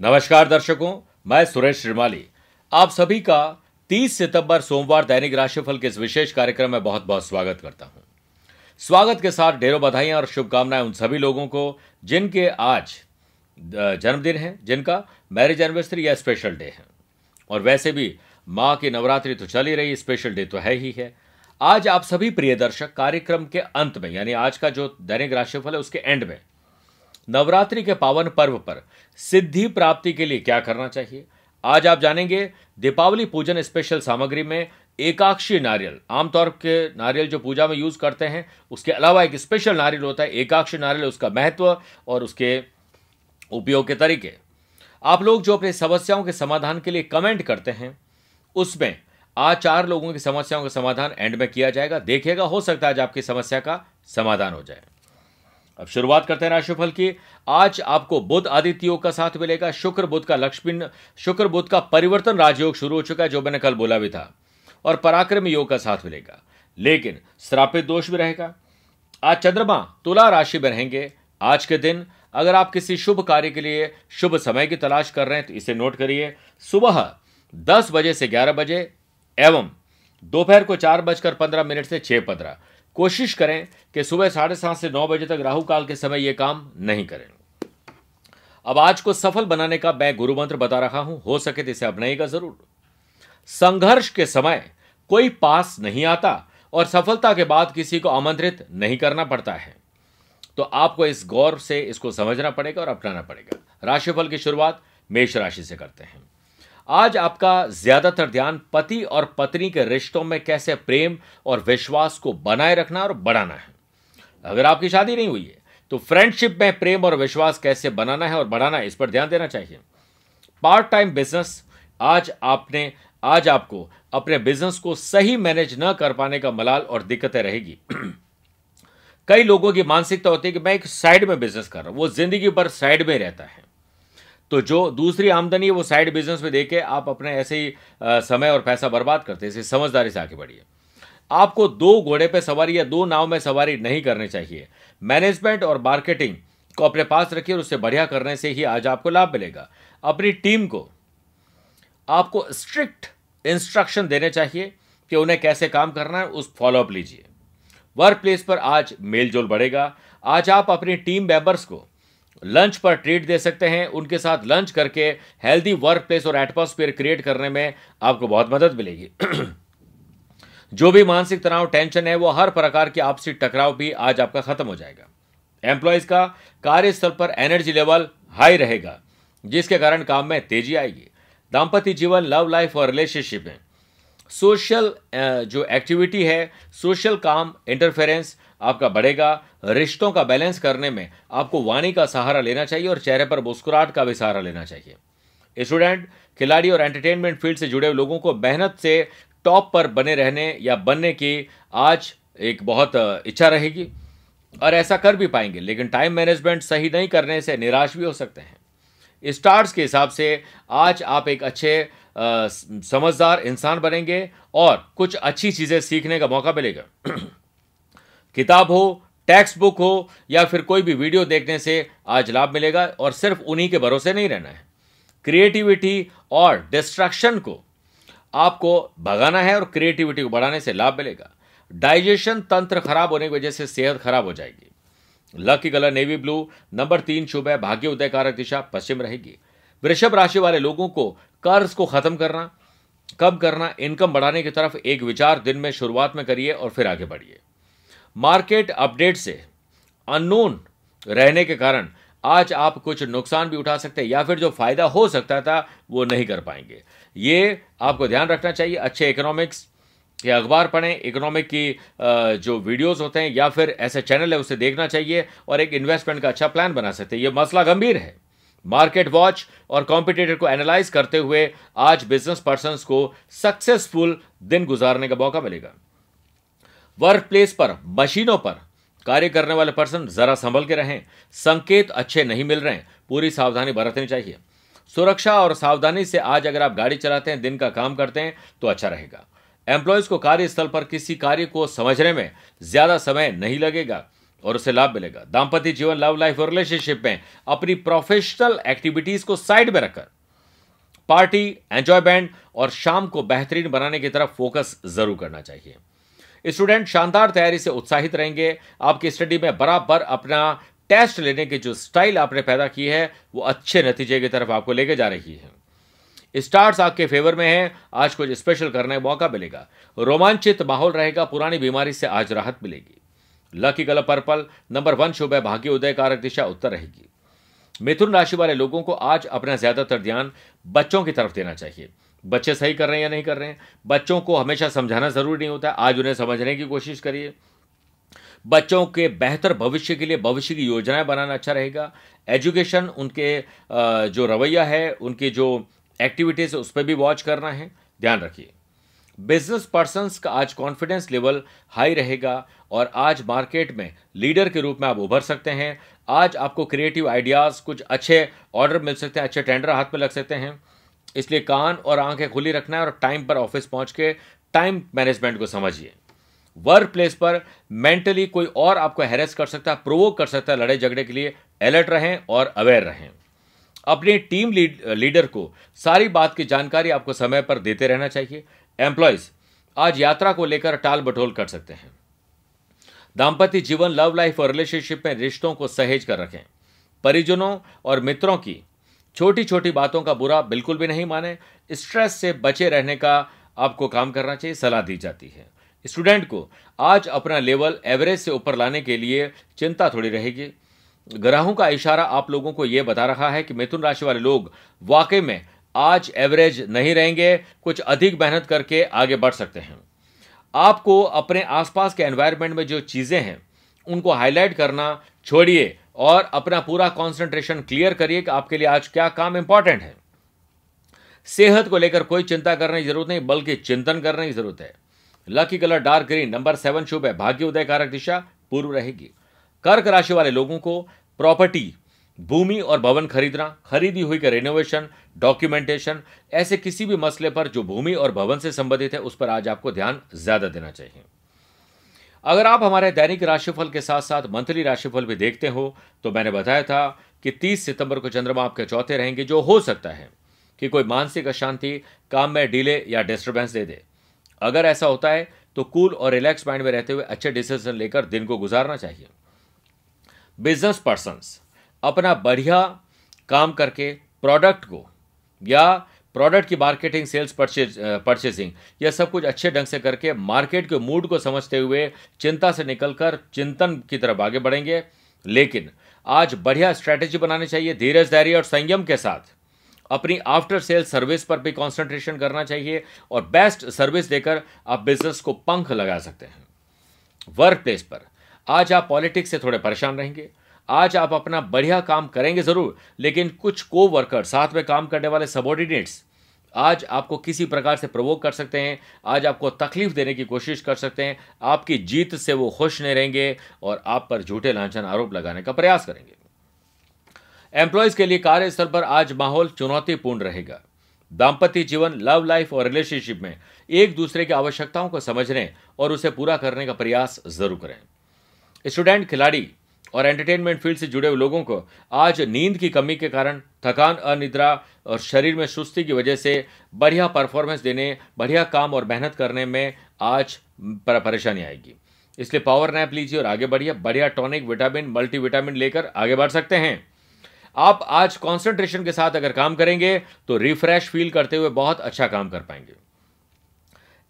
नमस्कार दर्शकों, मैं सुरेश श्रीमाली। आप सभी का 30 सितंबर सोमवार दैनिक राशिफल के इस विशेष कार्यक्रम में बहुत बहुत स्वागत करता हूँ। स्वागत के साथ ढेरों बधाइयाँ और शुभकामनाएँ उन सभी लोगों को जिनके आज जन्मदिन है, जिनका मैरिज एनिवर्सरी या स्पेशल डे है। और वैसे भी माँ की नवरात्रि तो चल ही रही, स्पेशल डे तो है ही है। आज आप सभी प्रिय दर्शक, कार्यक्रम के अंत में, यानी आज का जो दैनिक राशिफल है, उसके एंड में नवरात्रि के पावन पर्व पर सिद्धि प्राप्ति के लिए क्या करना चाहिए? आज आप जानेंगे, दीपावली पूजन स्पेशल सामग्री में एकाक्षी नारियल। आमतौर के नारियल जो पूजा में यूज़ करते हैं, उसके अलावा एक स्पेशल नारियल होता है, एकाक्षी नारियल, उसका महत्व और उसके उपयोग के तरीके। आप लोग जो अपनी समस्याओं के समाधान के लिए कमेंट करते हैं, उसमें आज चार लोगों की समस्याओं का समाधान एंड में किया जाएगा। देखिएगा, हो सकता है आज आपकी समस्या का समाधान हो जाए। अब शुरुआत करते हैं राशिफल की। आज आपको बुद्ध आदित्य योग का साथ मिलेगा, शुक्र बुद्ध का लक्ष्मी, शुक्र बुद्ध का परिवर्तन राजयोग शुरू हो चुका है, जो मैंने कल बोला भी था, और पराक्रम योग का साथ मिलेगा। लेकिन श्रापित दोष भी रहेगा। आज चंद्रमा तुला राशि में रहेंगे। आज के दिन अगर आप किसी शुभ कार्य के लिए शुभ समय की तलाश कर रहे हैं तो इसे नोट करिए। सुबह दस बजे से ग्यारह बजे एवं दोपहर को चार बजकर पंद्रह मिनट से छह पंद्रह। कोशिश करें कि सुबह साढ़े सात से नौ बजे तक राहु काल के समय यह काम नहीं करें। अब आज को सफल बनाने का मैं गुरु मंत्र बता रहा हूँ, हो सके तो इसे अपनाइएगा ज़रूर। संघर्ष के समय कोई पास नहीं आता और सफलता के बाद किसी को आमंत्रित नहीं करना पड़ता है। तो आपको इस गौर से इसको समझना पड़ेगा और अपनाना पड़ेगा। राशिफल की शुरुआत मेष राशि से करते हैं। आज आपका ज़्यादातर ध्यान पति और पत्नी के रिश्तों में कैसे प्रेम और विश्वास को बनाए रखना और बढ़ाना है। अगर आपकी शादी नहीं हुई है तो फ्रेंडशिप में प्रेम और विश्वास कैसे बनाना है और बढ़ाना है, इस पर ध्यान देना चाहिए। पार्ट टाइम बिज़नेस आज आपने, आज आपको अपने बिज़नेस को सही मैनेज न कर पाने का मलाल और दिक्कतें रहेगी। कई लोगों की मानसिकता होती है कि मैं एक साइड में बिज़नेस कर रहा हूँ, वो ज़िंदगी भर साइड में रहता है। तो जो दूसरी आमदनी है, वो साइड बिज़नेस में देके आप अपने ऐसे ही समय और पैसा बर्बाद करते हैं। इसे समझदारी से आगे बढ़िए। आपको दो घोड़े पे सवारी या दो नाव में सवारी नहीं करनी चाहिए। मैनेजमेंट और मार्केटिंग को अपने पास रखिए और उससे बढ़िया करने से ही आज आपको लाभ मिलेगा। अपनी टीम को आपको स्ट्रिक्ट इंस्ट्रक्शन देने चाहिए कि उन्हें कैसे काम करना है, उस फॉलोअप लीजिए। वर्क प्लेस पर आज मेलजोल बढ़ेगा। आज आप अपनी टीम मेंबर्स को लंच पर ट्रीट दे सकते हैं। उनके साथ लंच करके हेल्दी वर्क प्लेस और एटमोस्फेयर क्रिएट करने में आपको बहुत मदद मिलेगी। जो भी मानसिक तनाव टेंशन है, वो हर प्रकार की आपसी टकराव भी आज आपका खत्म हो जाएगा। एम्प्लॉयज़ का कार्यस्थल पर एनर्जी लेवल हाई रहेगा, जिसके कारण काम में तेज़ी आएगी। दाम्पत्य जीवन लव लाइफ और रिलेशनशिप में। सोशल जो एक्टिविटी है सोशल काम इंटरफेरेंस आपका बढ़ेगा, रिश्तों का बैलेंस करने में आपको वाणी का सहारा लेना चाहिए और चेहरे पर मुस्कुराहट का भी सहारा लेना चाहिए। स्टूडेंट, खिलाड़ी और एंटरटेनमेंट फ़ील्ड से जुड़े लोगों को मेहनत से टॉप पर बने रहने या बनने की आज एक बहुत इच्छा रहेगी और ऐसा कर भी पाएँगे, लेकिन टाइम मैनेजमेंट सही नहीं करने से निराश भी हो सकते हैं। स्टार्स के हिसाब से आज आप एक अच्छे समझदार इंसान बनेंगे और कुछ अच्छी चीज़ें सीखने का मौका मिलेगा। किताब हो टेक्स्ट बुक हो, या फिर कोई भी वीडियो देखने से आज लाभ मिलेगा और सिर्फ़ उन्हीं के भरोसे नहीं रहना है। क्रिएटिविटी और डिस्ट्रैक्शन को आपको भगाना है और क्रिएटिविटी को बढ़ाने से लाभ मिलेगा। डाइजेशन तंत्र खराब होने की वजह से सेहत खराब हो जाएगी। Lucky colour navy blue number तीन शुभ है, भाग्य उदय कारक दिशा, पश्चिम रहेगी। वृषभ राशि वाले लोगों को कर्ज को खत्म करना कब करना इनकम बढ़ाने की तरफ़ एक विचार दिन में शुरुआत में करिए और फिर आगे बढ़िए। मार्केट अपडेट से अननोन रहने के कारण आज आप कुछ नुकसान भी उठा सकते हैं, या फिर जो फ़ायदा हो सकता था, वो नहीं कर पाएँगे। ये आपको ध्यान रखना चाहिए। अच्छे इकोनॉमिक्स के अखबार पढ़ें इकोनॉमिक की जो वीडियोस होते हैं, या फिर ऐसे चैनल है, उसे देखना चाहिए और एक इन्वेस्टमेंट का अच्छा प्लान बना सकते हैं। ये मसला गंभीर है। मार्केट वॉच और कॉम्पिटेटर को एनालाइज करते हुए आज बिज़नेस पर्सन को सक्सेसफुल दिन गुजारने का मौका मिलेगा। वर्क प्लेस पर, मशीनों पर। कार्य करने वाले पर्सन जरा संभल के रहें। संकेत अच्छे नहीं मिल रहे हैं। पूरी सावधानी बरतनी चाहिए। सुरक्षा और सावधानी से आज अगर आप गाड़ी चलाते हैं, दिन का काम करते हैं तो अच्छा रहेगा। एम्प्लॉयज़ को कार्यस्थल पर किसी कार्य को समझने में ज़्यादा समय नहीं लगेगा और उसे लाभ मिलेगा। दाम्पत्य जीवन लव लाइफ और रिलेशनशिप में अपनी प्रोफेशनल एक्टिविटीज़ को साइड में रखकर पार्टी एंजॉयमेंट और शाम को बेहतरीन बनाने की तरफ़ फोकस ज़रूर करना चाहिए। स्टूडेंट शानदार तैयारी से उत्साहित रहेंगे। आपकी स्टडी में बराबर अपना टेस्ट लेने की जो स्टाइल आपने पैदा की है, वो अच्छे नतीजे की तरफ़ आपको लेके जा रही है। स्टार्स आपके फेवर में है। आज कुछ स्पेशल करने का मौका मिलेगा। रोमांचित माहौल रहेगा। पुरानी बीमारी से आज राहत मिलेगी। Lucky colour purple, number one शुभ है भाग्य उदय कारक दिशा उत्तर रहेगी। मिथुन राशि वाले लोगों को आज अपना ज़्यादातर ध्यान बच्चों की तरफ़ देना चाहिए। बच्चे सही कर रहे हैं या नहीं कर रहे हैं? बच्चों को हमेशा समझाना ज़रूरी नहीं होता। आज उन्हें समझने की कोशिश करिए। बच्चों के बेहतर भविष्य के लिए भविष्य की योजनाएँ बनाना अच्छा रहेगा। एजुकेशन उनके जो रवैया है, उनकी जो एक्टिविटीज़, उस पर भी वॉच करना है। ध्यान रखिए। बिज़नेस पर्सनस का आज कॉन्फिडेंस लेवल हाई रहेगा और आज मार्केट में लीडर के रूप में आप उभर सकते हैं। आज आपको क्रिएटिव आइडियाज़ कुछ अच्छे ऑर्डर मिल सकते हैं, अच्छे टेंडर हाथ में लग सकते हैं। इसलिए कान और आँखें खुली रखना है और टाइम पर ऑफ़िस पहुँच के टाइम मैनेजमेंट को समझिए। वर्क प्लेस पर मेंटली कोई और आपको हैरेस कर सकता है प्रोवोक कर सकता है लड़ाई झगड़े के लिए अलर्ट रहें और अवेयर रहें। अपनी टीम लीड, लीडर को सारी बात की जानकारी आपको समय पर देते रहना चाहिए। एम्प्लॉयज़ आज यात्रा को लेकर टाल बटोल कर सकते हैं। दाम्पत्य जीवन लव लाइफ और रिलेशनशिप में रिश्तों को सहेज कर रखें। परिजनों और मित्रों की छोटी छोटी बातों का बुरा बिल्कुल भी नहीं माने। स्ट्रेस से बचे रहने का आपको काम करना चाहिए, सलाह दी जाती है। स्टूडेंट को आज अपना लेवल एवरेज से ऊपर लाने के लिए चिंता थोड़ी रहेगी। ग्रहों का इशारा आप लोगों को यह बता रहा है कि मिथुन राशि वाले लोग वाकई में आज एवरेज नहीं रहेंगे, कुछ अधिक मेहनत करके आगे बढ़ सकते हैं। आपको अपने आसपास के एनवायरनमेंट में जो चीज़ें हैं, उनको हाईलाइट करना, छोड़िए। और अपना पूरा कॉन्सेंट्रेशन क्लियर करिए कि आपके लिए आज क्या काम इंपॉर्टेंट है। सेहत को लेकर कोई चिंता करने की ज़रूरत नहीं, बल्कि चिंतन करने की ज़रूरत है। Lucky colour dark green number seven शुभ है। भाग्य उदय कारक दिशा, पूर्व रहेगी। कर्क राशि वाले लोगों को प्रॉपर्टी भूमि और भवन खरीदना, खरीदी हुई का रिनोवेशन डॉक्यूमेंटेशन ऐसे किसी भी मसले पर जो भूमि और भवन से संबंधित है, उस पर आज आपको ध्यान ज़्यादा देना चाहिए। अगर आप हमारे दैनिक राशिफल के साथ साथ मंथली राशिफल भी देखते हो तो मैंने बताया था कि 30 सितंबर को चंद्रमा आपके चौथे रहेंगे, जो हो सकता है कि कोई मानसिक अशांति काम में डिले या डिस्टर्बेंस दे दे। अगर ऐसा होता है तो कूल और रिलैक्स माइंड में रहते हुए अच्छे डिसीज़न लेकर दिन को गुजारना चाहिए। बिज़नेस पर्सन अपना बढ़िया काम करके प्रोडक्ट को या प्रोडक्ट की मार्केटिंग सेल्स परचेज परचेसिंग यह सब कुछ अच्छे ढंग से करके मार्केट के मूड को समझते हुए चिंता से निकलकर चिंतन की तरफ़ आगे बढ़ेंगे। लेकिन आज बढ़िया स्ट्रैटेजी बनानी चाहिए धीरज, धैर्य और संयम के साथ। अपनी आफ्टर सेल सर्विस पर भी कंसंट्रेशन करना चाहिए और बेस्ट सर्विस देकर आप बिज़नेस को पंख लगा सकते हैं। वर्क प्लेस पर आज आप पॉलिटिक्स से थोड़े परेशान रहेंगे। आज आप अपना बढ़िया काम करेंगे ज़रूर, लेकिन कुछ को वर्कर साथ में काम करने वाले सबॉर्डिनेट्स आज आपको किसी प्रकार से प्रवोक कर सकते हैं, आज आपको तकलीफ़ देने की कोशिश कर सकते हैं, आपकी जीत से वो खुश नहीं रहेंगे और आप पर झूठे लांछन आरोप लगाने का प्रयास करेंगे। एम्प्लॉयज़ के लिए कार्यस्थल पर आज माहौल चुनौतीपूर्ण रहेगा। दाम्पत्य जीवन लव लाइफ और रिलेशनशिप में एक दूसरे की आवश्यकताओं को समझने और उसे पूरा करने का प्रयास ज़रूर करें। स्टूडेंट खिलाड़ी और एंटरटेनमेंट फ़ील्ड से जुड़े हुए लोगों को आज नींद की कमी के कारण थकान, अनिद्रा और शरीर में सुस्ती की वजह से बढ़िया परफॉर्मेंस देने, बढ़िया काम और मेहनत करने में आज परेशानी आएगी। इसलिए पावर नैप लीजिए और आगे बढ़िए। बढ़िया टॉनिक विटामिन मल्टीविटामिन लेकर आगे बढ़ सकते हैं। आप आज कंसंट्रेशन के साथ अगर काम करेंगे तो रिफ्रेश फील करते हुए बहुत अच्छा काम कर पाएँगे।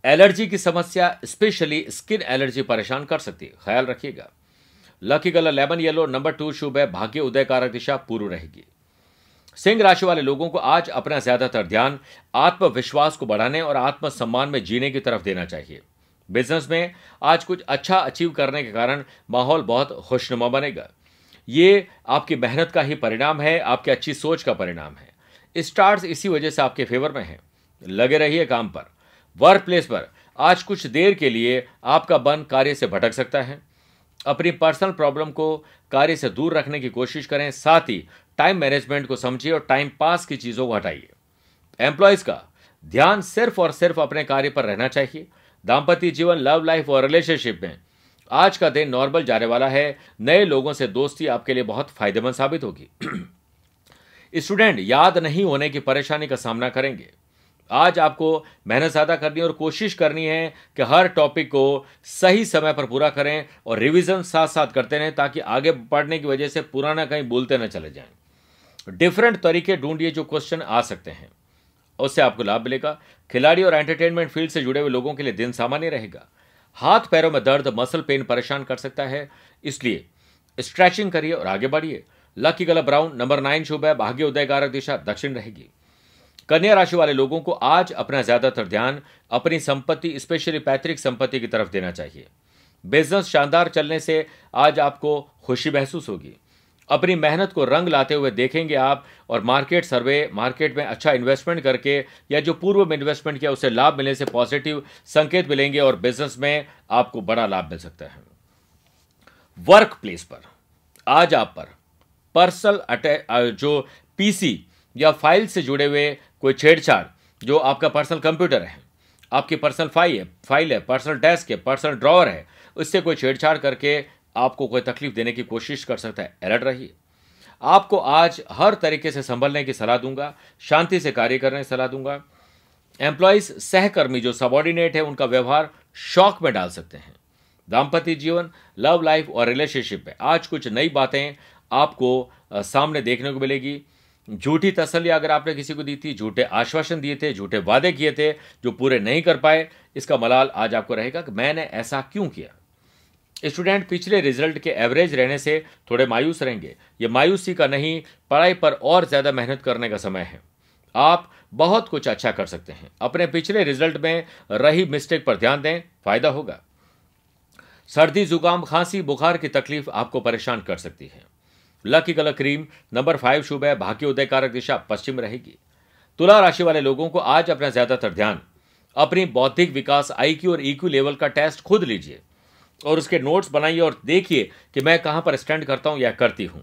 एलर्जी की समस्या स्पेशली स्किन एलर्जी परेशान कर सकती है। ख्याल रखिएगा। Lucky colour lemon yellow, number two शुभ है, भाग्य उदय कारक दिशा पूर्व रहेगी। सिंह राशि वाले लोगों को आज अपना ज़्यादातर ध्यान आत्मविश्वास को बढ़ाने और आत्मसम्मान में जीने की तरफ़ देना चाहिए। बिज़नेस में आज कुछ अच्छा अचीव करने के कारण माहौल बहुत खुशनुमा बनेगा। ये आपकी मेहनत का ही परिणाम है, आपकी अच्छी सोच का परिणाम है। स्टार्स इसी वजह से आपके फेवर में है। लगे रहिए काम पर। वर्क प्लेस पर आज कुछ देर के लिए आपका मन कार्य से भटक सकता है। अपनी पर्सनल प्रॉब्लम को कार्य से दूर रखने की कोशिश करें, साथ ही टाइम मैनेजमेंट को समझिए और टाइम पास की चीज़ों को हटाइए। एम्प्लॉयज़ का ध्यान सिर्फ़ और सिर्फ़ अपने कार्य पर रहना चाहिए। दाम्पत्य जीवन लव लाइफ और रिलेशनशिप में आज का दिन नॉर्मल जाने वाला है। नए लोगों से दोस्ती आपके लिए बहुत फ़ायदेमंद साबित होगी। स्टूडेंट याद नहीं होने की परेशानी का सामना करेंगे। आज आपको मेहनत ज़्यादा करनी है और कोशिश करनी है कि हर टॉपिक को सही समय पर पूरा करें और रिवीजन साथ साथ करते रहें ताकि आगे पढ़ने की वजह से पुराना कहीं भूलते ना चले जाएँ। डिफरेंट तरीके ढूंढिए जो क्वेश्चन आ सकते हैं। उससे आपको लाभ मिलेगा। खिलाड़ी और एंटरटेनमेंट फ़ील्ड से जुड़े हुए लोगों के लिए दिन सामान्य रहेगा। हाथ पैरों में दर्द मसल पेन परेशान कर सकता है। इसलिए स्ट्रेचिंग करिए और आगे बढ़िए। Lucky colour brown number nine शुभ है। भाग्य उदय कारक दिशा दक्षिण रहेगी। कन्या राशि वाले लोगों को आज अपना ज़्यादातर ध्यान अपनी संपत्ति स्पेशली पैतृक संपत्ति की तरफ़ देना चाहिए। बिज़नेस शानदार चलने से आज आपको खुशी महसूस होगी। अपनी मेहनत को रंग लाते हुए देखेंगे आप और मार्केट सर्वे मार्केट में अच्छा इन्वेस्टमेंट करके या जो पूर्व में इन्वेस्टमेंट किया उसे लाभ मिलने से पॉजिटिव संकेत मिलेंगे और बिज़नेस में आपको बड़ा लाभ मिल सकता है। वर्क प्लेस पर, आज आप पर पर्सनल जो पीसी या फ़ाइल से जुड़े हुए कोई छेड़छाड़, जो आपका पर्सनल कंप्यूटर है, आपकी पर्सनल फ़ाइल है फ़ाइल है, पर्सनल डेस्क है, पर्सनल ड्रॉवर है, उससे कोई छेड़छाड़ करके आपको कोई तकलीफ़ देने की कोशिश कर सकता है। अलर्ट रहिए। आपको आज हर तरीके से संभलने की सलाह दूँगा, शांति से कार्य करने की सलाह दूँगा। एम्प्लॉयज़, सहकर्मी जो सबॉर्डिनेट है, उनका व्यवहार शौक में डाल सकते हैं। दाम्पत्य जीवन, लव लाइफ और रिलेशनशिप में आज कुछ नई बातें आपको सामने देखने को मिलेगी। झूठी तसली अगर आपने किसी को दी थी, झूठे आश्वासन दिए थे, झूठे वादे किए थे, जो पूरे नहीं कर पाए, इसका मलाल आज आपको रहेगा कि मैंने ऐसा क्यों किया? स्टूडेंट, पिछले रिज़ल्ट के एवरेज रहने से थोड़े मायूस रहेंगे। ये मायूसी का नहीं, पढ़ाई पर और ज़्यादा मेहनत करने का समय है। आप बहुत कुछ अच्छा कर सकते हैं। अपने पिछले रिज़ल्ट में रही मिस्टेक पर ध्यान दें, फ़ायदा होगा। सर्दी, जुकाम, खांसी, बुखार की तकलीफ़ आपको परेशान कर सकती है। Lucky colour cream, number five शुभ है, भाग्य उदय कारक दिशा पश्चिम रहेगी। तुला राशि वाले लोगों को आज अपना ज़्यादातर ध्यान, अपनी बौद्धिक विकास आईक्यू और ईक्यू लेवल का टेस्ट खुद लीजिए। और उसके नोट्स बनाइए और देखिए कि मैं कहाँ पर स्टैंड करता हूँ या करती हूँ।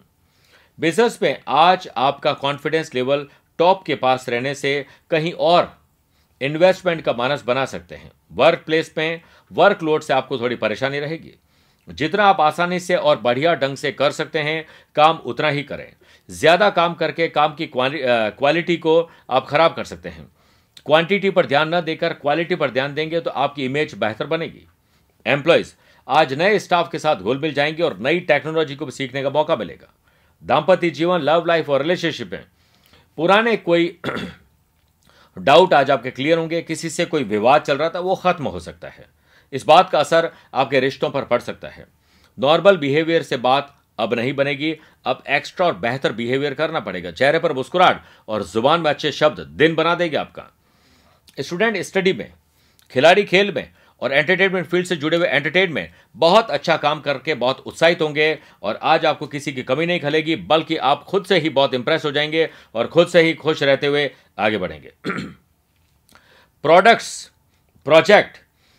बिज़नेस में आज आपका कॉन्फिडेंस लेवल टॉप के पास रहने से कहीं और इन्वेस्टमेंट का मानस बना सकते हैं। वर्क प्लेस में वर्कलोड से आपको थोड़ी परेशानी रहेगी। जितना आप आसानी से और बढ़िया ढंग से कर सकते हैं, काम उतना ही करें। ज़्यादा काम करके काम की क्वालिटी को आप खराब कर सकते हैं। क्वांटिटी पर ध्यान न देकर क्वालिटी पर ध्यान देंगे तो आपकी इमेज बेहतर बनेगी। एम्प्लॉयज़, आज नए स्टाफ के साथ घुल मिल जाएँगे और नई टेक्नोलॉजी को भी सीखने का मौका मिलेगा। दाम्पत्य जीवन, लव लाइफ और रिलेशनशिप में पुराने कोई डाउट आज आपके क्लियर होंगे, किसी से कोई विवाद चल रहा था, वो खत्म हो सकता है। इस बात का असर आपके रिश्तों पर पड़ सकता है। नॉर्मल बिहेवियर से बात अब नहीं बनेगी। अब एक्स्ट्रा और बेहतर बिहेवियर करना पड़ेगा। चेहरे पर मुस्कुराहट और ज़ुबान में अच्छे शब्द दिन बना देंगे आपका। स्टूडेंट स्टडी में, खिलाड़ी खेल में और एंटरटेनमेंट फ़ील्ड से जुड़े हुए एंटरटेनमेंट बहुत अच्छा काम करके बहुत उत्साहित होंगे और आज आपको किसी की कमी नहीं खलेगी, बल्कि आप खुद से ही बहुत इंप्रेस हो जाएँगे और खुद से ही खुश रहते हुए आगे बढ़ेंगे। प्रोडक्ट्स प्रोजेक्ट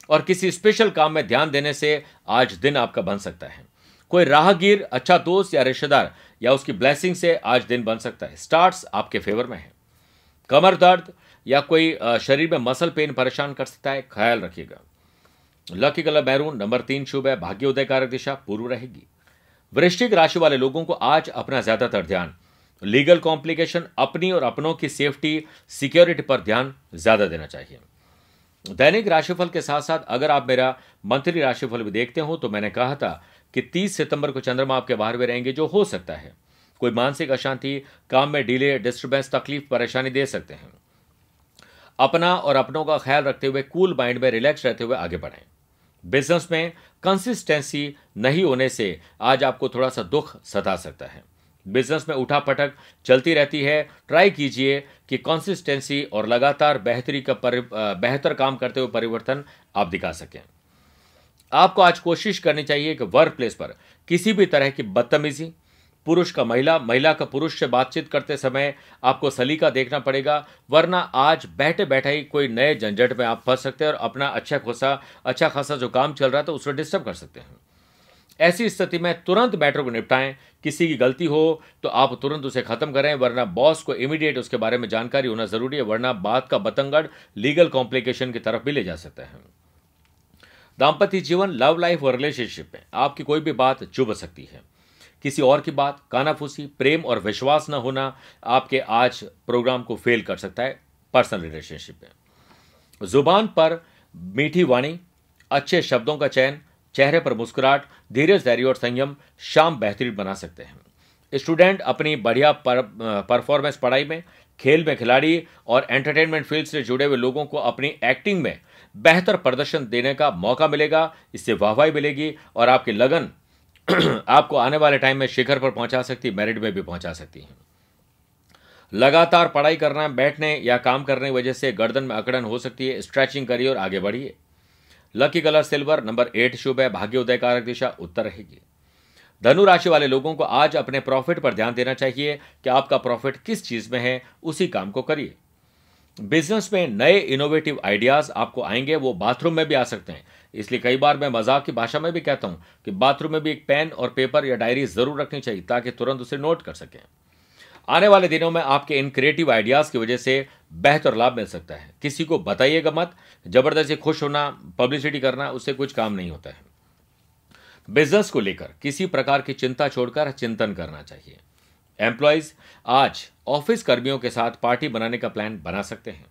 और किसी स्पेशल काम में ध्यान देने से आज दिन आपका बन सकता है। कोई राहगीर अच्छा दोस्त या रिश्तेदार या उसकी ब्लेसिंग से आज दिन बन सकता है। स्टार्ट्स आपके फेवर में है। कमर दर्द या कोई शरीर में मसल पेन परेशान कर सकता है। ख्याल रखिएगा। लकी कलर मैरून नंबर तीन शुभ है। भाग्य उदय कारक दिशा पूर्व रहेगी। वृश्चिक राशि वाले लोगों को आज अपना ज़्यादातर ध्यान। लीगल कॉम्प्लिकेशन अपनी और अपनों की सेफ्टी सिक्योरिटी पर ध्यान ज़्यादा देना चाहिए। दैनिक राशिफल के साथ साथ अगर आप मेरा मंथली राशिफल भी देखते हो तो मैंने कहा था कि 30 सितंबर को चंद्रमा आपके बाहर में रहेंगे, जो हो सकता है। कोई मानसिक अशांति, काम में डिले डिस्टर्बेंस तकलीफ़, परेशानी दे सकते हैं। अपना और अपनों का ख्याल रखते हुए कूल माइंड में रिलैक्स रहते हुए आगे बढ़ें। बिज़नेस में कंसिस्टेंसी नहीं होने से आज आपको थोड़ा सा दुख सता सकता है। बिज़नेस में उठा पटक चलती रहती है। ट्राई कीजिए कि कंसिस्टेंसी और लगातार बेहतरी का बेहतर काम करते हुए परिवर्तन आप दिखा सकें। आपको आज कोशिश करनी चाहिए कि वर्क प्लेस पर किसी भी तरह की बदतमीजी, पुरुष का महिला महिला का पुरुष से बातचीत करते समय आपको सलीका देखना पड़ेगा, वरना आज बैठे बैठे ही कोई नए झंझट में आप फंस सकते हैं और अपना अच्छा खासा अच्छा खासा जो काम चल रहा था उसमें डिस्टर्ब कर सकते हैं। ऐसी स्थिति में तुरंत मैटर को निपटाएँ। किसी की गलती हो तो आप तुरंत उसे खत्म करें, वरना बॉस को इमीडिएट उसके बारे में जानकारी होना ज़रूरी है, वरना बात का बतंगड़ लीगल कॉम्प्लिकेशन की तरफ़ भी ले जा सकता है। दाम्पत्य जीवन लव लाइफ और रिलेशनशिप में आपकी कोई भी बात चुभ सकती है। किसी और की बात, कानाफूसी, प्रेम और विश्वास न होना आपके आज प्रोग्राम को फेल कर सकता है पर्सनल रिलेशनशिप में। ज़ुबान पर मीठी वाणी, अच्छे शब्दों का चयन चेहरे पर मुस्कुराहट धीरज धैर्य और संयम शाम बेहतरीन बना सकते हैं। स्टूडेंट अपनी बढ़िया पर, परफॉर्मेंस पढ़ाई में खेल में खिलाड़ी और एंटरटेनमेंट फ़ील्ड से जुड़े हुए लोगों को अपनी एक्टिंग में बेहतर प्रदर्शन देने का मौका मिलेगा इससे वाहवाही मिलेगी और आपकी लगन आपको आने वाले टाइम में शिखर पर पहुँचा सकती मेरिट में भी पहुँचा सकती है। लगातार पढ़ाई करना बैठने या काम करने की वजह से गर्दन में अकड़न हो सकती है स्ट्रेचिंग करिए और आगे बढ़िए। Lucky colour silver number eight शुभ है भाग्य उदय कारक दिशा, उत्तर रहेगी धनु राशि वाले लोगों को आज अपने प्रॉफिट पर ध्यान देना चाहिए कि आपका प्रॉफिट किस चीज़ में है, उसी काम को करिए। बिज़नेस में नए इनोवेटिव आइडियाज़ आपको आएँगे, वो बाथरूम में भी आ सकते हैं। इसलिए कई बार मैं मज़ाक की भाषा में भी कहता हूँ कि बाथरूम में भी एक पेन और पेपर या डायरी ज़रूर रखनी चाहिए, ताकि तुरंत उसे नोट कर सकें। आने वाले दिनों में आपके इन क्रिएटिव आइडियाज़ की वजह से बेहतर लाभ मिल सकता है। किसी को बताइएगा मत। ज़बरदस्ती खुश होना पब्लिसिटी करना, उससे कुछ काम नहीं होता है। बिज़नेस को लेकर किसी प्रकार की चिंता छोड़कर चिंतन करना चाहिए। एम्प्लॉयज़ आज ऑफ़िस कर्मियों के साथ पार्टी बनाने का प्लान बना सकते हैं।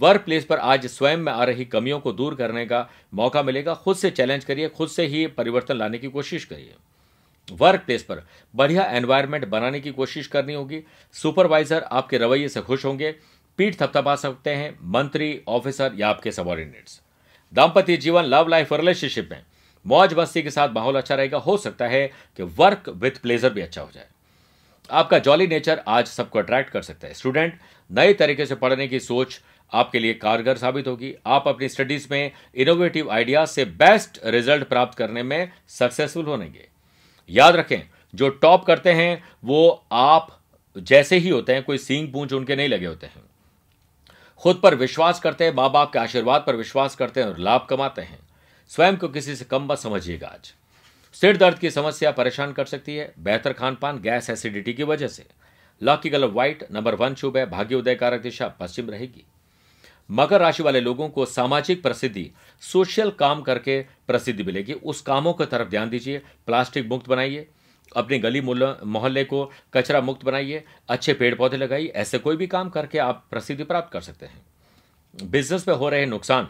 वर्क प्लेस पर आज स्वयं में आ रही कमियों को दूर करने का मौका मिलेगा। खुद से चैलेंज करिए, खुद से ही परिवर्तन लाने की कोशिश करिए। वर्क प्लेस पर बढ़िया एनवायरनमेंट बनाने की कोशिश करनी होगी। सुपरवाइजर आपके रवैये से खुश होंगे। पीठ थपथपा सकते हैं, मंत्री ऑफिसर या आपके सबॉर्डिनेट्स दाम्पत्य जीवन लव लाइफ रिलेशनशिप में मौज मस्ती के साथ माहौल अच्छा रहेगा। हो सकता है कि वर्क विथ प्लेजर भी अच्छा हो जाए। आपका जॉली नेचर आज सबको अट्रैक्ट कर सकता है। स्टूडेंट नए तरीके से पढ़ने की सोच आपके लिए कारगर साबित होगी। आप अपनी स्टडीज़ में इनोवेटिव आइडियाज़ से बेस्ट रिज़ल्ट प्राप्त करने में सक्सेसफुल होंगे। याद रखें, जो टॉप करते हैं, वो आप जैसे ही होते हैं, कोई सींग पूंछ उनके नहीं लगे होते हैं। खुद पर विश्वास करते हैं माँ बाप के आशीर्वाद पर विश्वास करते हैं और लाभ कमाते हैं। स्वयं को किसी से कम मत समझिएगा आज। सिर दर्द की समस्या परेशान कर सकती है, बेहतर खान पान गैस एसिडिटी की वजह से। Lucky colour white number one शुभ है भाग्य उदय कारक दिशा, पश्चिम रहेगी। मकर राशि वाले लोगों को सामाजिक प्रसिद्धि, सोशल काम करके प्रसिद्धि मिलेगी। उस कामों की तरफ़ ध्यान दीजिए। प्लास्टिक मुक्त बनाइए। अपनी गली मोहल्ले को कचरा मुक्त बनाइए। अच्छे पेड़ पौधे लगाइए। ऐसे कोई भी काम करके आप प्रसिद्धि प्राप्त कर सकते हैं। बिज़नेस में हो रहे नुकसान।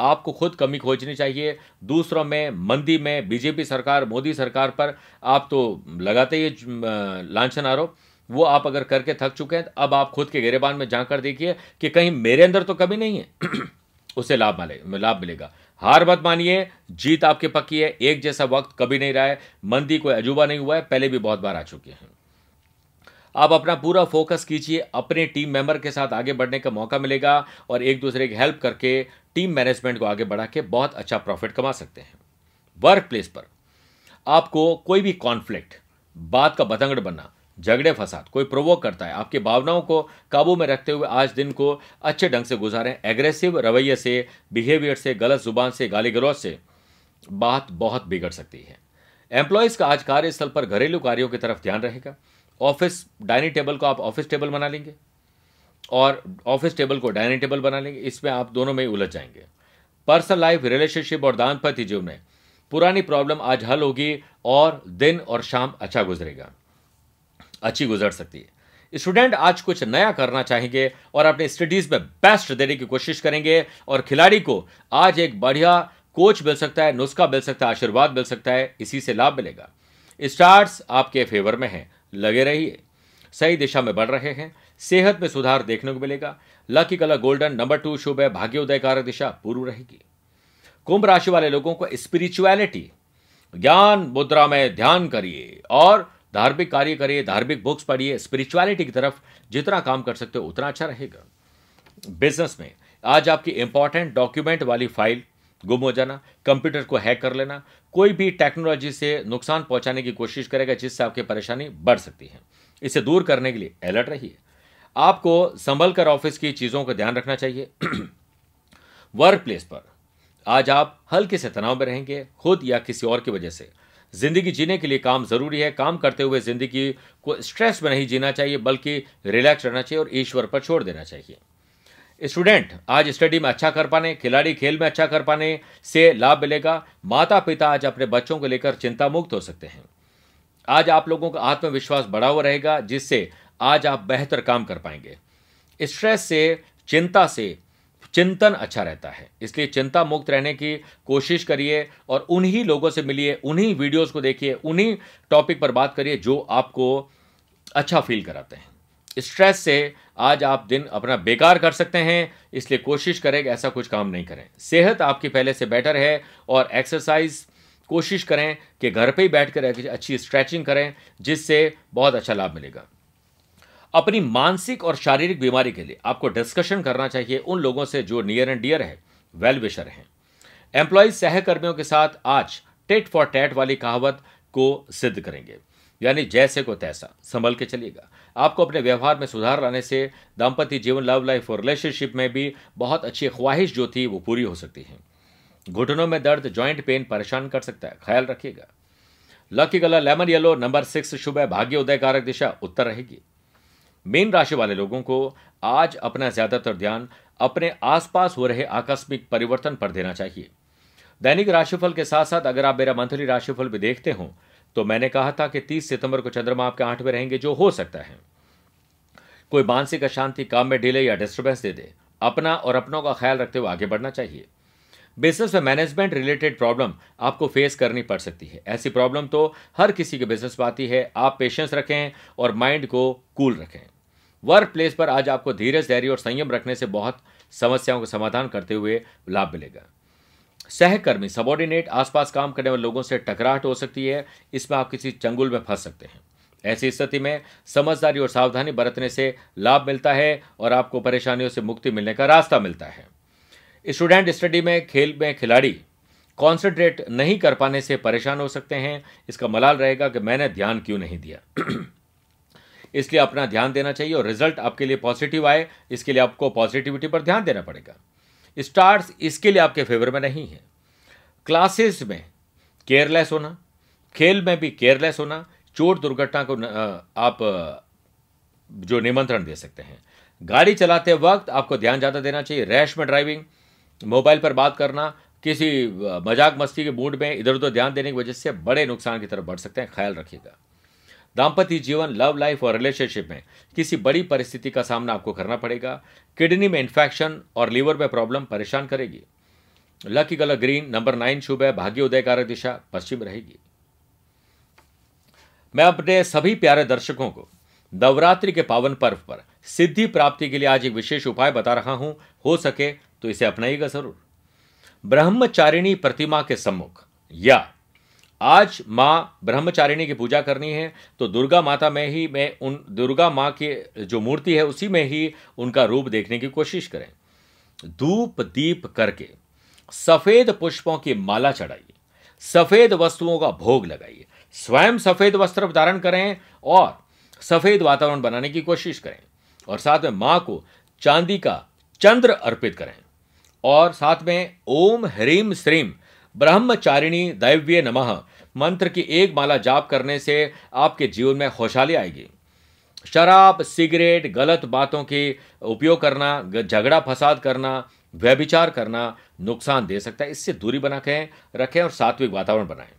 आपको खुद कमी खोजनी चाहिए। दूसरों में, मंदी में, बीजेपी सरकार, मोदी सरकार पर आप तो लगाते ही लांछन आरोप। वो आप अगर करके थक चुके हैं, अब आप खुद के गिरेबान में जाकर देखिए कि कहीं मेरे अंदर तो कमी नहीं है। उसे लाभ मिले, लाभ मिलेगा। हार मत मानिए, जीत आपकी पक्की है, एक जैसा वक्त कभी नहीं रहा है, मंदी कोई अजूबा नहीं हुआ है, पहले भी बहुत बार आ चुके हैं। आप अपना पूरा फोकस कीजिए, अपने टीम मेंबर के साथ आगे बढ़ने का मौका मिलेगा और एक दूसरे की हेल्प करके टीम मैनेजमेंट को आगे बढ़ा के बहुत अच्छा प्रॉफिट कमा सकते हैं। वर्क प्लेस पर आपको कोई भी कॉन्फ्लिक्ट, बात का बतंगड़ बनना झगड़े, फसाद, कोई प्रोवोक करता है। आपकी भावनाओं को काबू में रखते हुए आज दिन को अच्छे ढंग से गुजारें। एग्रेसिव रवैये से बिहेवियर से, गलत ज़ुबान से गाली गलौज से बात बहुत बिगड़ सकती है। एम्प्लॉयज़ का आज कार्यस्थल पर घरेलू कार्यों की तरफ़ ध्यान रहेगा। ऑफ़िस डाइनिंग टेबल को आप ऑफ़िस टेबल बना लेंगे और ऑफ़िस टेबल को डाइनिंग टेबल बना लेंगे। इसमें आप दोनों में उलझ जाएँगे। पर्सनल लाइफ रिलेशनशिप और दानपति जीवन में पुरानी प्रॉब्लम आज हल होगी और दिन और शाम अच्छा गुजरेगा। अच्छी गुजर सकती है। स्टूडेंट आज कुछ नया करना चाहेंगे और अपने स्टडीज़ में बेस्ट देने की कोशिश करेंगे और खिलाड़ी को आज एक बढ़िया कोच मिल सकता है, नुस्खा मिल सकता है, आशीर्वाद मिल सकता है, इसी से लाभ मिलेगा। स्टार्स आपके फेवर में हैं, लगे रहिए। सही दिशा में बढ़ रहे हैं, सेहत में सुधार देखने को मिलेगा। Lucky colour golden, number two शुभ है भाग्योदय कारक दिशा पूर्व रहेगी। कुंभ राशि वाले लोगों को स्पिरिचुअलिटी ज्ञान मुद्रा में ध्यान करिए और धार्मिक कार्य करिए, धार्मिक बुक्स पढ़िए स्पिरिचुअलिटी की तरफ़ जितना काम कर सकते हो, उतना अच्छा रहेगा। बिज़नेस में, आज आपकी इंपॉर्टेंट डॉक्यूमेंट वाली फ़ाइल गुम हो जाना कंप्यूटर को हैक कर लेना, कोई भी टेक्नोलॉजी से नुकसान पहुँचाने की कोशिश करेगा, जिससे आपकी परेशानी बढ़ सकती है। इसे दूर करने के लिए अलर्ट रहिए। आपको संभल कर ऑफ़िस की चीज़ों का ध्यान रखना चाहिए। वर्क प्लेस पर, आज आप हल्के से तनाव में रहेंगे, खुद या किसी और की वजह से। ज़िंदगी जीने के लिए काम ज़रूरी है। काम करते हुए ज़िंदगी को स्ट्रेस में नहीं जीना चाहिए, बल्कि रिलैक्स रहना चाहिए और ईश्वर पर छोड़ देना चाहिए। स्टूडेंट, आज स्टडी में अच्छा कर पाने, खिलाड़ी खेल में अच्छा कर पाने से लाभ मिलेगा। माता पिता आज अपने बच्चों को लेकर चिंता मुक्त हो सकते हैं। आज आप लोगों का आत्मविश्वास बढ़ा हुआ रहेगा, जिससे आज आप बेहतर काम कर पाएँगे। स्ट्रेस से, चिंता से चिंतन अच्छा रहता है। इसलिए चिंता मुक्त रहने की कोशिश करिए और उन्हीं लोगों से मिलिए, उन्हीं वीडियोस को देखिए, उन्हीं टॉपिक पर बात करिए जो आपको अच्छा फील कराते हैं। स्ट्रेस से आज आप दिन अपना बेकार कर सकते हैं, इसलिए कोशिश करें कि ऐसा कुछ काम नहीं करें। सेहत आपकी पहले से बेटर है और एक्सरसाइज कोशिश करें कि घर पे ही बैठ कर अच्छी स्ट्रेचिंग करें, जिससे बहुत अच्छा लाभ मिलेगा। अपनी मानसिक और शारीरिक बीमारी के लिए आपको डिस्कशन करना चाहिए। उन लोगों से जो नियर एंड डियर है वेल विशर हैं। एम्प्लॉयज़ सहकर्मियों के साथ आज टेट फॉर टैट वाली कहावत को सिद्ध करेंगे। यानी जैसे को तैसा, संभल के चलिएगा। आपको अपने व्यवहार में सुधार लाने से दाम्पत्य जीवन लव लाइफ और रिलेशनशिप में भी बहुत अच्छी ख्वाहिश जो थी वो पूरी हो सकती है। घुटनों में दर्द ज्वाइंट पेन परेशान कर सकता है। ख्याल रखिएगा। Lucky colour lemon yellow number six शुभ है। भाग्य उदय कारक दिशा, उत्तर रहेगी। मीन राशि वाले लोगों को आज अपना ज़्यादातर ध्यान अपने आसपास हो रहे आकस्मिक परिवर्तन पर देना चाहिए। दैनिक राशिफल के साथ साथ अगर आप मेरा मंथली राशिफल भी देखते हो तो मैंने कहा था कि 30 सितंबर को चंद्रमा आपके आठ में रहेंगे, जो हो सकता है। कोई मानसिक अशांति, काम में डिले या डिस्टर्बेंस दे दे। अपना और अपनों का ख्याल रखते हुए आगे बढ़ना चाहिए। बिज़नेस में मैनेजमेंट रिलेटेड प्रॉब्लम आपको फेस करनी पड़ सकती है। ऐसी प्रॉब्लम तो हर किसी के बिज़नेस में आती है। आप पेशेंस रखें और माइंड को कूल रखें। वर्क प्लेस पर आज आपको धीरज, धैर्य और संयम रखने से बहुत समस्याओं का समाधान करते हुए लाभ मिलेगा। सहकर्मी, सबॉर्डिनेट, आसपास काम करने वाले लोगों से टकराहट हो सकती है। इसमें आप किसी चंगुल में फंस सकते हैं। ऐसी स्थिति में समझदारी और सावधानी बरतने से लाभ मिलता है और आपको परेशानियों से मुक्ति मिलने का रास्ता मिलता है। स्टूडेंट स्टडी में खेल में खिलाड़ी कॉन्सेंट्रेट नहीं कर पाने से परेशान हो सकते हैं। इसका मलाल रहेगा कि मैंने ध्यान क्यों नहीं दिया। इसलिए अपना ध्यान देना चाहिए और रिज़ल्ट आपके लिए पॉजिटिव आए। इसके लिए आपको पॉजिटिविटी पर ध्यान देना पड़ेगा। स्टार्स इसके लिए आपके फेवर में नहीं है। क्लासेस में केयरलेस होना, खेल में भी केयरलेस होना, चोट दुर्घटना को आप जो निमंत्रण दे सकते हैं। गाड़ी चलाते वक्त आपको ध्यान ज़्यादा देना चाहिए। रैश में ड्राइविंग मोबाइल पर बात करना, किसी मज़ाक मस्ती के मूड में इधर उधर ध्यान देने की वजह से बड़े नुकसान की तरफ़ बढ़ सकते हैं, ख्याल रखिएगा। दाम्पत्य जीवन लव लाइफ और रिलेशनशिप में किसी बड़ी परिस्थिति का सामना आपको करना पड़ेगा। किडनी में इन्फेक्शन और लीवर में प्रॉब्लम परेशान करेगी। Lucky colour green number nine शुभ है, भाग्य उदय कारक दिशा, पश्चिम रहेगी। मैं अपने सभी प्यारे दर्शकों को नवरात्रि के पावन पर्व पर सिद्धि प्राप्ति के लिए आज एक विशेष उपाय बता रहा हूँ। हो सके तो इसे अपनाइएगा ज़रूर। ब्रह्मचारिणी प्रतिमा के सम्मुख, या, आज माँ ब्रह्मचारिणी की पूजा करनी है तो दुर्गा माता में ही मैं उन, दुर्गा माँ की जो मूर्ति है उसी में ही उनका रूप देखने की कोशिश करें। धूप दीप करके सफ़ेद पुष्पों की माला चढ़ाइए, सफ़ेद वस्तुओं का भोग लगाइए, स्वयं सफ़ेद वस्त्र धारण करें और सफ़ेद वातावरण बनाने की कोशिश करें और साथ में माँ को चांदी का चंद्र अर्पित करें। और साथ में ओम ह्रीम श्रीम ब्रह्मचारिणी दैव्य नमः। मंत्र की एक माला जाप करने से आपके जीवन में खुशहाली आएगी। शराब, सिगरेट, गलत बातों के उपयोग करना झगड़ा, फसाद करना, व्यभिचार करना नुकसान दे सकता है। इससे दूरी बना के रखें और सात्विक वातावरण बनाएँ।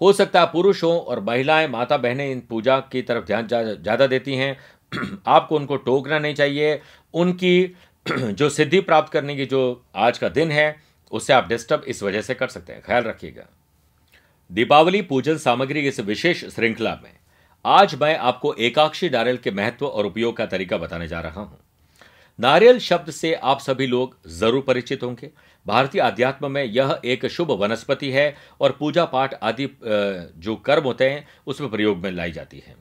हो सकता है पुरुष और महिलाएँ माता बहनें इन पूजा की तरफ़ ध्यान ज़्यादा देती हैं। आपको उनको टोकना नहीं चाहिए। उनकी जो सिद्धि प्राप्त करने की जो आज का दिन है उससे आप डिस्टर्ब इस वजह से कर सकते हैं। ख्याल रखिएगा। दीपावली पूजन सामग्री इस विशेष श्रृंखला में। आज मैं आपको एकाक्षी नारियल के महत्व और उपयोग का तरीका बताने जा रहा हूँ। नारियल शब्द से आप सभी लोग ज़रूर परिचित होंगे। भारतीय अध्यात्म में यह एक शुभ वनस्पति है और पूजा पाठ आदि जो कर्म होते हैं, उसमें प्रयोग में लाई जाती है।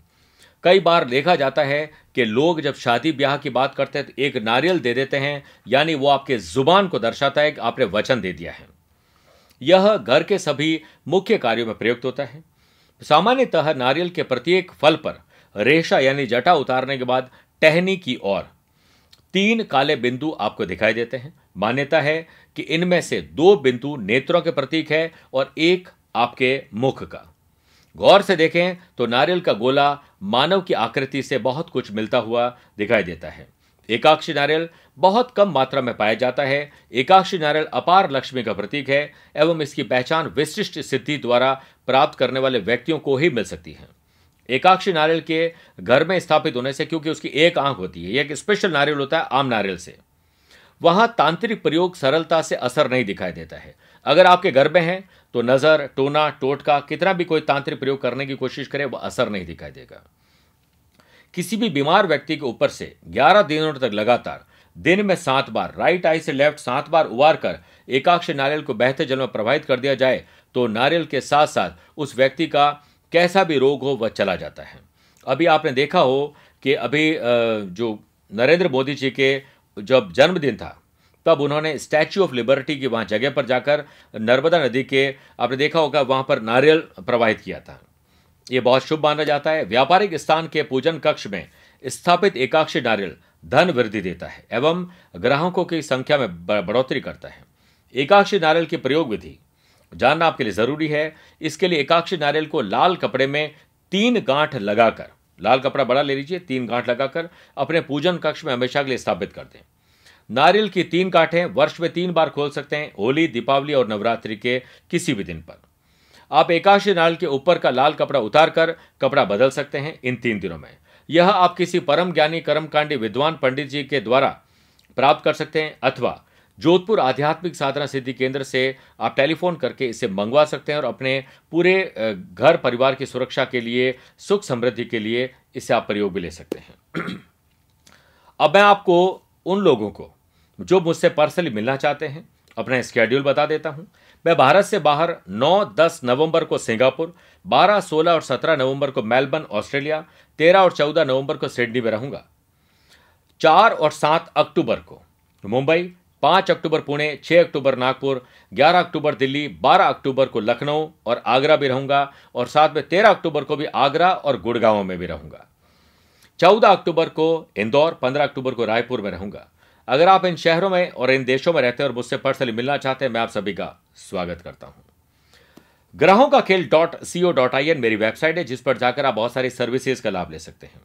कई बार देखा जाता है कि लोग जब शादी ब्याह की बात करते हैं तो एक नारियल दे देते हैं, यानी वो आपके ज़ुबान को दर्शाता है कि आपने वचन दे दिया है। यह घर के सभी मुख्य कार्यों में प्रयुक्त होता है। सामान्यतः नारियल के प्रत्येक फल पर रेशा यानी जटा उतारने के बाद टहनी की ओर तीन काले बिंदु आपको दिखाई देते हैं। मान्यता है कि इनमें से दो बिंदु नेत्रों के प्रतीक है और एक आपके मुख का। गौर से देखें तो नारियल का गोला मानव की आकृति से बहुत कुछ मिलता हुआ दिखाई देता है। एकाक्षी नारियल बहुत कम मात्रा में पाया जाता है। एकाक्षी नारियल अपार लक्ष्मी का प्रतीक है एवं इसकी पहचान विशिष्ट सिद्धि द्वारा प्राप्त करने वाले व्यक्तियों को ही मिल सकती है। एकाक्षी नारियल के घर में स्थापित होने से क्योंकि उसकी एक आँख होती है एक स्पेशल नारियल होता है आम नारियल से। वहाँ तांत्रिक प्रयोग सरलता से असर नहीं दिखाई देता है। अगर आपके घर में है तो नज़र, टोना, टोटका, कितना भी कोई तांत्रिक प्रयोग करने की कोशिश करे वह असर नहीं दिखाई देगा। किसी भी बीमार व्यक्ति के ऊपर से 11 दिनों तक लगातार, दिन में सात बार राइट आई से लेफ़्ट सात बार उबार कर, एकाक्ष नारियल को बहते जल में प्रवाहित कर दिया जाए तो नारियल के साथ साथ उस व्यक्ति का कैसा भी रोग हो, वह चला जाता है। अभी आपने देखा हो कि अभी जो नरेंद्र मोदी जी के जब जन्मदिन था तब उन्होंने स्टैच्यू ऑफ़ लिबर्टी की वहाँ जगह पर जाकर नर्मदा नदी के, आपने देखा होगा वहाँ पर नारियल प्रवाहित किया था। ये बहुत शुभ माना जाता है। व्यापारिक स्थान के पूजन कक्ष में स्थापित एकाक्षी नारियल धन वृद्धि देता है एवं ग्राहकों की संख्या में बढ़ोतरी करता है। एकाक्षी नारियल की प्रयोग विधि जानना आपके लिए ज़रूरी है। इसके लिए एकाक्षी नारियल को लाल कपड़े में तीन गांठ लगाकर, लाल कपड़ा बड़ा ले लीजिए, तीन गांठ लगाकर अपने पूजन कक्ष में हमेशा के लिए स्थापित कर दें। नारियल की तीन काठें वर्ष में तीन बार खोल सकते हैं, होली, दीपावली और नवरात्रि के किसी भी दिन पर। आप एकाशी नारियल के ऊपर का लाल कपड़ा उतार कर कपड़ा बदल सकते हैं इन तीन दिनों में। यह आप किसी परम ज्ञानी, कर्मकांडी, विद्वान पंडित जी के द्वारा प्राप्त कर सकते हैं, अथवा जोधपुर आध्यात्मिक साधना सिद्धि केंद्र से आप टेलीफोन करके इसे मंगवा सकते हैं और अपने पूरे घर परिवार की सुरक्षा के लिए, सुख समृद्धि के लिए इसे आप प्रयोग भी ले सकते हैं। अब मैं आपको उन लोगों को जो मुझसे पर्सनली मिलना चाहते हैं अपना स्केड्यूल बता देता हूँ। मैं भारत से बाहर 9-10 नवंबर को सिंगापुर 12, 16 और 17 नवंबर को मेलबर्न ऑस्ट्रेलिया 13 और 14 नवंबर को सिडनी में रहूँगा। 4 और 7 अक्टूबर को मुंबई 5 अक्टूबर पुणे 6 अक्टूबर नागपुर 11 अक्टूबर दिल्ली 12 अक्टूबर को लखनऊ और आगरा भी रहूँगा और साथ में 13 अक्टूबर को भी आगरा और गुड़गांव में भी रहूँगा। 14 अक्टूबर को इंदौर 15 अक्टूबर को रायपुर में रहूँगा। अगर आप इन शहरों में और इन देशों में रहते हैं और मुझसे पर्सनली मिलना चाहते हैं, मैं आप सभी का स्वागत करता हूँ। ग्रहों का खेल. Dot C O dot I N मेरी वेबसाइट है, जिस पर जाकर आप बहुत सारी सर्विसेज़ का लाभ ले सकते हैं।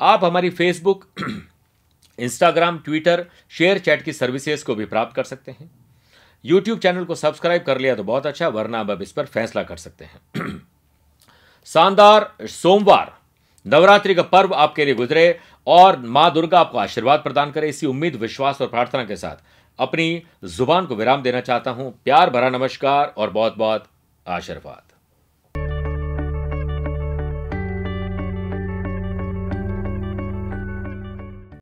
आप हमारी Facebook Instagram Twitter share chat की सर्विसेज़ को भी प्राप्त कर सकते हैं। यूट्यूब चैनल को सब्सक्राइब कर लिया तो बहुत अच्छा वरना अब इस पर फैसला कर सकते हैं। शानदार सोमवार। नवरात्रि का पर्व आपके लिए गुजरे और माँ दुर्गा आपको आशीर्वाद प्रदान करे। इसी उम्मीद, विश्वास और प्रार्थना के साथ अपनी ज़ुबान को विराम देना चाहता हूँ। प्यार भरा नमस्कार और बहुत बहुत आशीर्वाद।